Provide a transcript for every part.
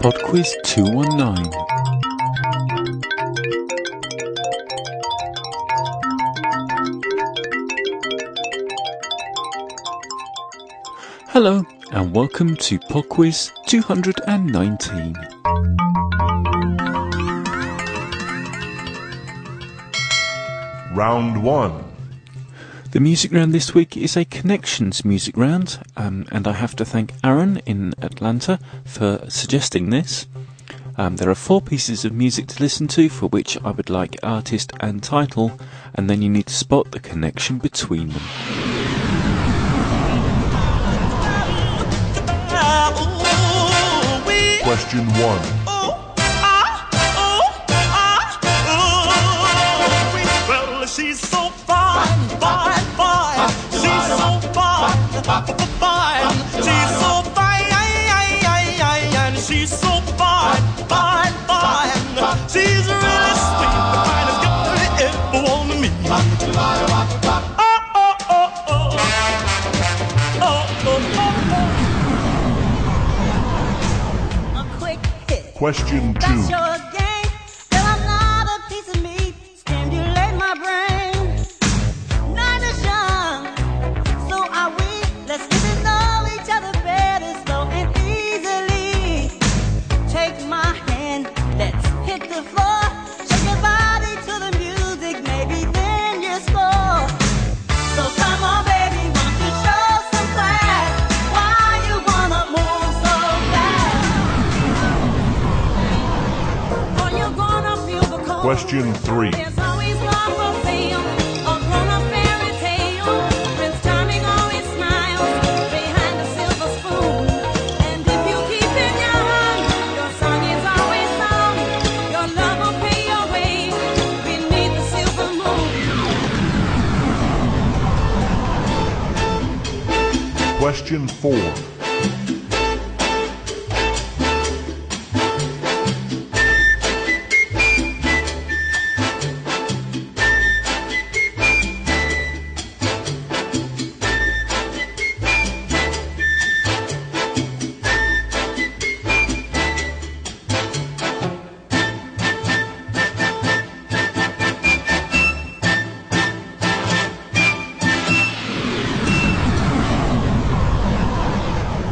PodQuiz 219. Hello, and welcome to PodQuiz 219. Round 1. The music round this week is a connections music round, um, and I have to thank Aaron in Atlanta for suggesting this. Um, there are four pieces of music to listen to for which I would like artist and title, and then you need to spot the connection between them. Question 1. Fine, fine, fine. She's so fine, fine. She's so fine, and she's so fine, fine, fine. She's really sweet, the finest girl you ever want to meet. Oh, oh, oh, oh, oh. Oh, oh, oh, A quick hit. Question That's silver moon. Question 4.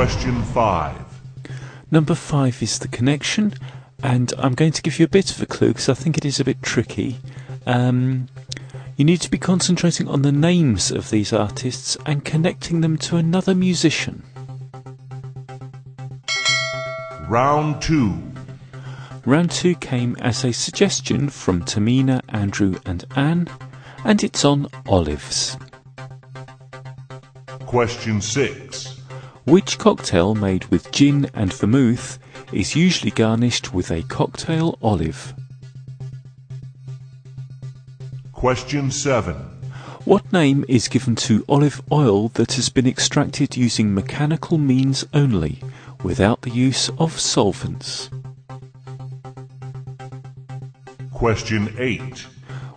Question 5. Number five is the connection, and I'm going to give you a bit of a clue because I think it is a bit tricky. Um, you need to be concentrating on the names of these artists and connecting them to another musician. Round 2. Round two came as a suggestion from Tamina, Andrew, and Anne, and it's on olives. Question 6. Which cocktail made with gin and vermouth is usually garnished with a cocktail olive? Question 7. What name is given to olive oil that has been extracted using mechanical means only, without the use of solvents? Question 8.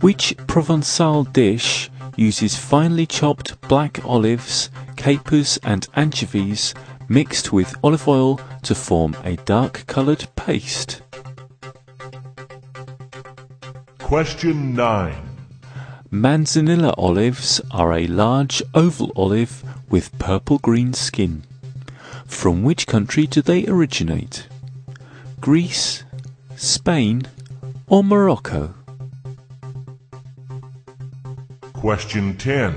Which Provençal dish uses finely chopped black olives, capers, and anchovies mixed with olive oil to form a dark coloured paste? Question 9. Manzanilla olives are a large oval olive with purple green skin. From which country do they originate? Greece, Spain, or Morocco? Question 10.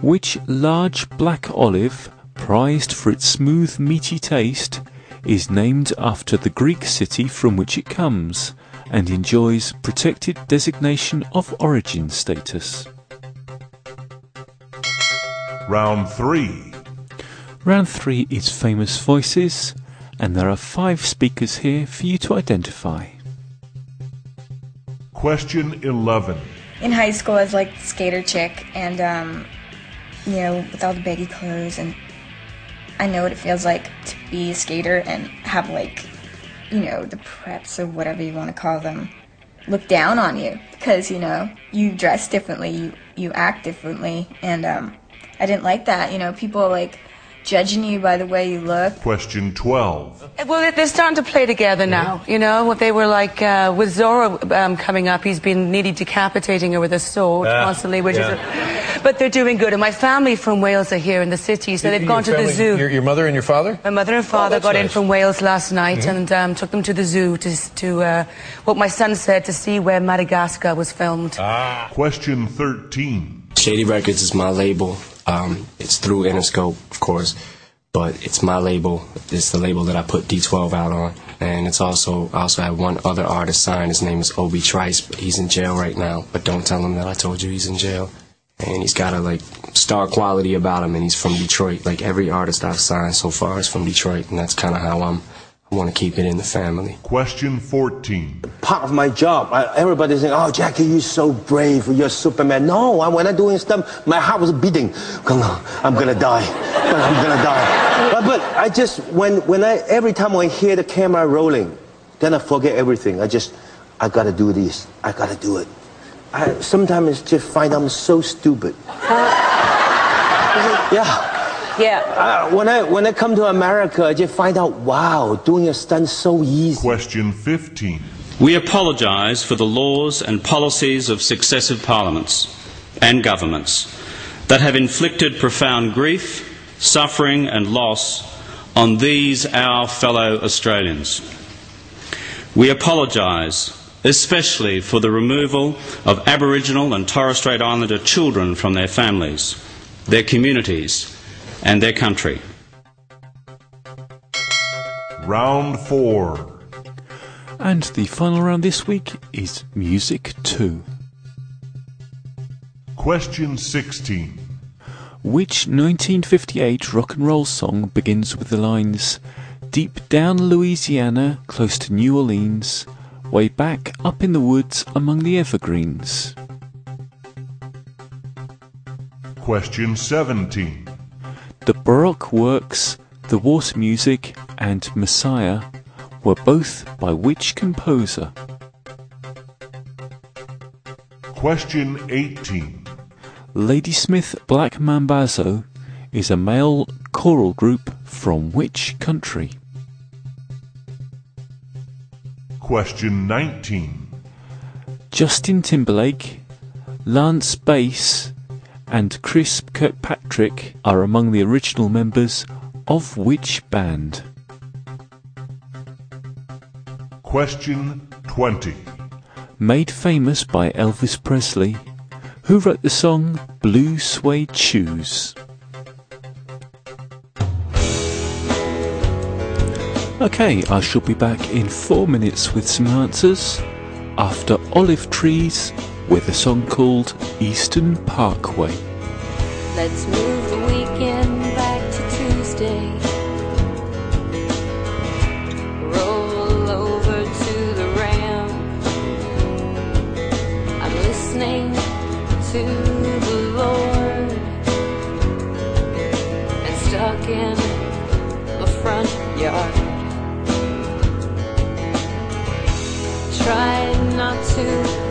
Which large black olive, prized for its smooth, meaty taste, is named after the Greek city from which it comes and enjoys protected designation of origin status? Round 3. Round three is famous voices, and there are five speakers here for you to identify. Question 11. In high school as like skater chick and um you know with all the baggy clothes and I know what it feels like to be a skater and have like you know the preps or whatever you want to call them look down on you because you know you dress differently you you act differently and um I didn't like that you know people like judging you by the way you look. Question 12. Well, they're starting to play together now. You know, what they were like uh, with Zora um, coming up. He's been nearly decapitating her with a sword Ah, constantly, which yeah. is. A, but they're doing good. And my family from Wales are here in the city, so they've Your gone to the zoo. Your, your mother and your father? My mother and father that's got in from Wales last night and um, took them to the zoo to, to uh, what my son said, to see where Madagascar was filmed. Ah. Question 13. Shady Records is my label. Um, it's through Interscope, of course, but it's my label. It's the label that I put D12 out on, and it's also I also have one other artist signed. His name is Obi Trice, but he's in jail right now. But don't tell him that I told you he's in jail. And he's got a like star quality about him, and he's from Detroit. Like every artist I've signed so far is from Detroit, and that's kind of how I'm. I want to keep it in the family. Question 14. part of my job. I, everybody's saying, "Oh, Jackie, you're so brave. You're Superman." No, I, when I'm doing stuff, my heart was beating. Come on, I'm gonna die. I'm gonna die. But, but I just when when I every time I hear the camera rolling, then I forget everything. I just I gotta do this. I gotta do it. I sometimes just find I'm so stupid. Uh, yeah. Yeah. Uh, when I when I come to America, I just find out, wow, doing a stunt so easy. Question 15. We apologise for the laws and policies of successive parliaments and governments that have inflicted profound grief, suffering, and loss on these our fellow Australians. We apologise especially for the removal of Aboriginal and Torres Strait Islander children from their families, their communities, and their country. Round 4. And the final round this week is Music 2. Question 16. Which 1958 rock and roll song begins with the lines Deep down Louisiana, close to New Orleans, way back up in the woods among the evergreens? Question 17. The Baroque works, The Water Music, and Messiah were both by which composer? Question 18. Ladysmith Black Mambazo is a male choral group from which country? Question 19. Justin Timberlake, Lance Bass, and Chris Kirkpatrick are among the original members of which band? Question 20. Made famous by Elvis Presley, who wrote the song Blue Suede Shoes? Okay, I shall be back in four minutes with some answers after Olive Trees with a song called Eastern Parkway. Let's move the weekend back to Tuesday. Roll over to the Ram. I'm listening to the Lord and stuck in the front yard. Trying not to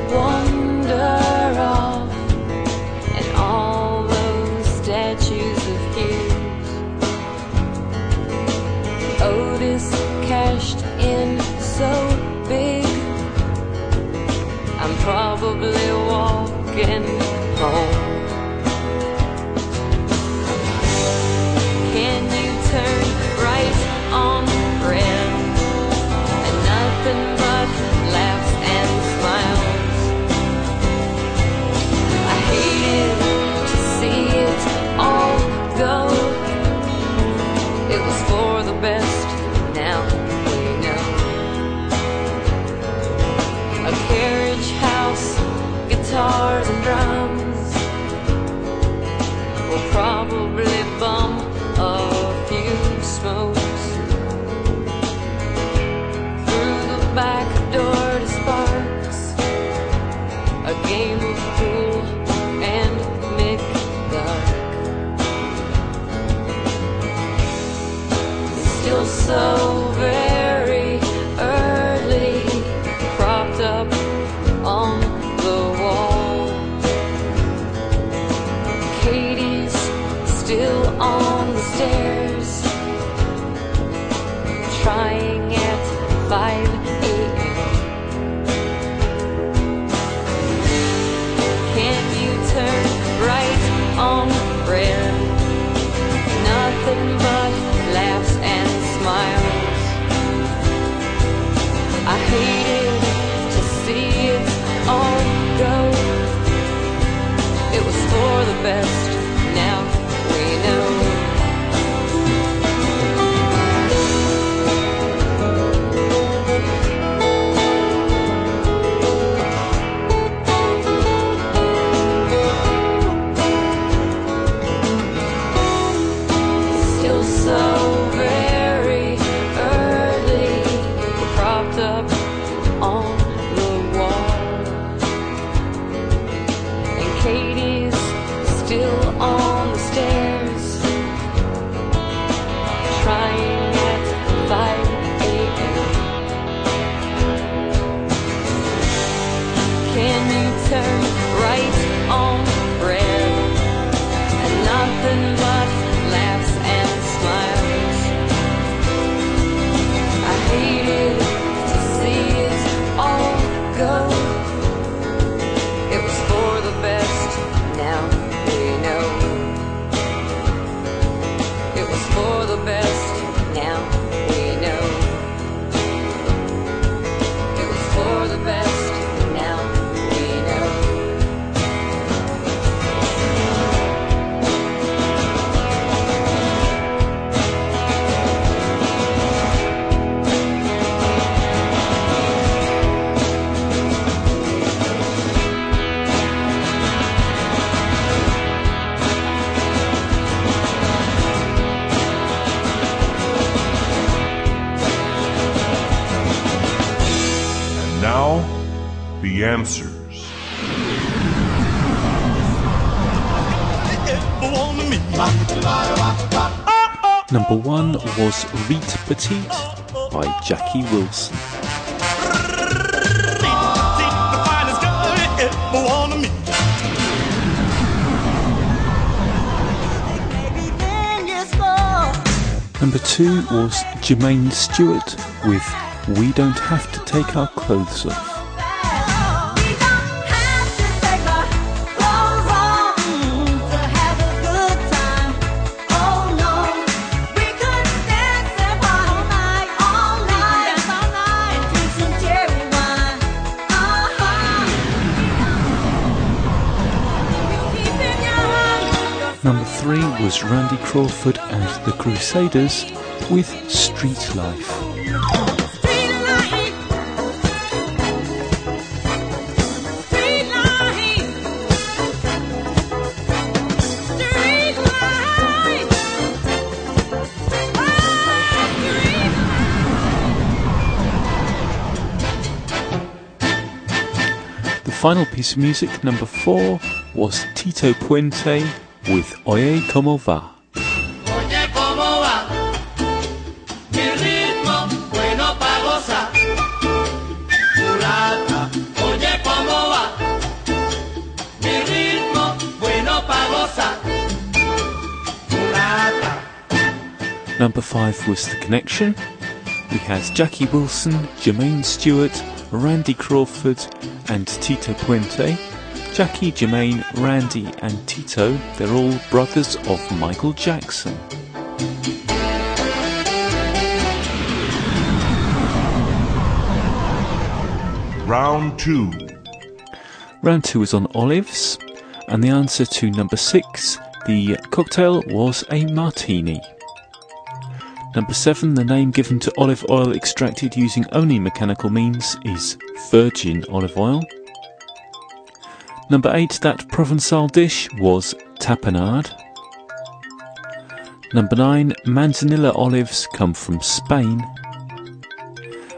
turn answers. Number one was Reet Petite by Jackie Wilson. Number two was Jermaine Stewart with We Don't Have to Take Our Clothes Off. Was Randy Crawford and the Crusaders with Street Life. Final piece of music, number four, was Tito Puente with Oye Como Va. Oye, ¿cómo va? Mi ritmo bueno gozar. Mulata, oye, ¿cómo va? Mi ritmo bueno gozar. Mulata. Number five was The Connection. We had Jackie Wilson, Jermaine Stewart, Randy Crawford, and Tito Puente. Jackie, Jermaine, Randy, and Tito, they're all brothers of Michael Jackson. Round 2. Round two was on olives, and the answer to number six, the cocktail was a martini. Number seven, the name given to olive oil extracted using only mechanical means is virgin olive oil. Number eight, that Provençal dish was tapenade. Number nine, manzanilla olives come from Spain.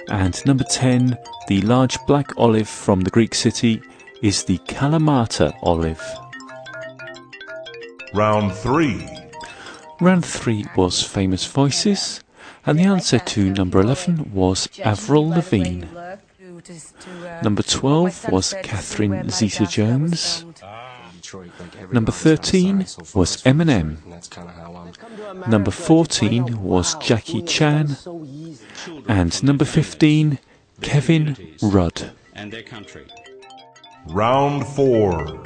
And number 10, the large black olive from the Greek city is the Kalamata olive. Round 3. Round 3 was Famous Voices, and the answer to number 11 was Avril Lavigne. Number 12 was Catherine Zeta Jones. Ah, Detroit. Like every Number 13 signed so far was Eminem. Detroit, and that's kind of how um, I'm. Number 14 was Jackie Chan. And number 15, Kevin Rudd. and their country. Round 4.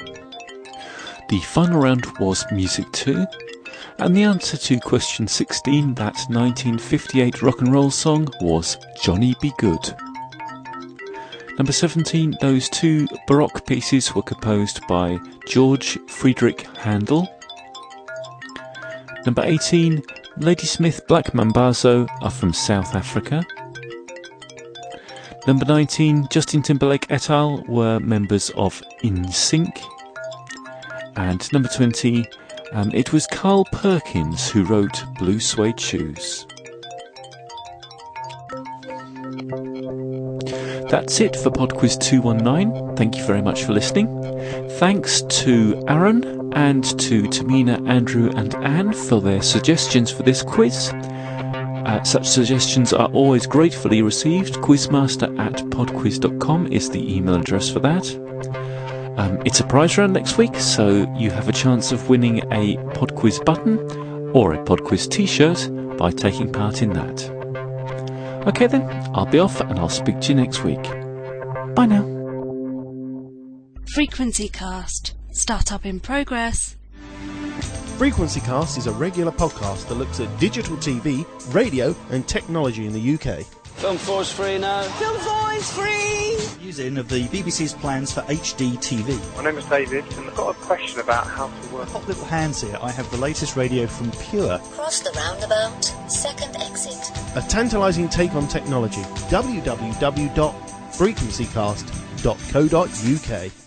The final round was Music 2. And the answer to question 16, that 1958 rock and roll song, was Johnny B. Goode. Number 17, those two Baroque pieces were composed by George Friedrich Handel. Number 18, Ladysmith Black Mambazo are from South Africa. Number 19, Justin Timberlake et al. were members of NSYNC. And number 20, um, it was Carl Perkins who wrote Blue Suede Shoes. That's it for PodQuiz 219. Thank you very much for listening. Thanks to Aaron and to Tamina, Andrew, and Anne for their suggestions for this quiz. Uh, such suggestions are always gratefully received. Quizmaster at podquiz.com is the email address for that. Um, it's a prize round next week, so you have a chance of winning a PodQuiz button or a PodQuiz t shirt by taking part in that. Okay, then, I'll be off and I'll speak to you next week. Bye now. Frequency Cast. Startup in progress. Frequency Cast is a regular podcast that looks at digital TV, radio, and technology in the UK. Film 4 is free now. Film 4 is free! Using of the BBC's plans for HD TV. My name is David, and I've got a question about how to work. Hot little hands here. I have the latest radio from Pure. Cross the roundabout, second exit. A tantalising take on technology. www.frequencycast.co.uk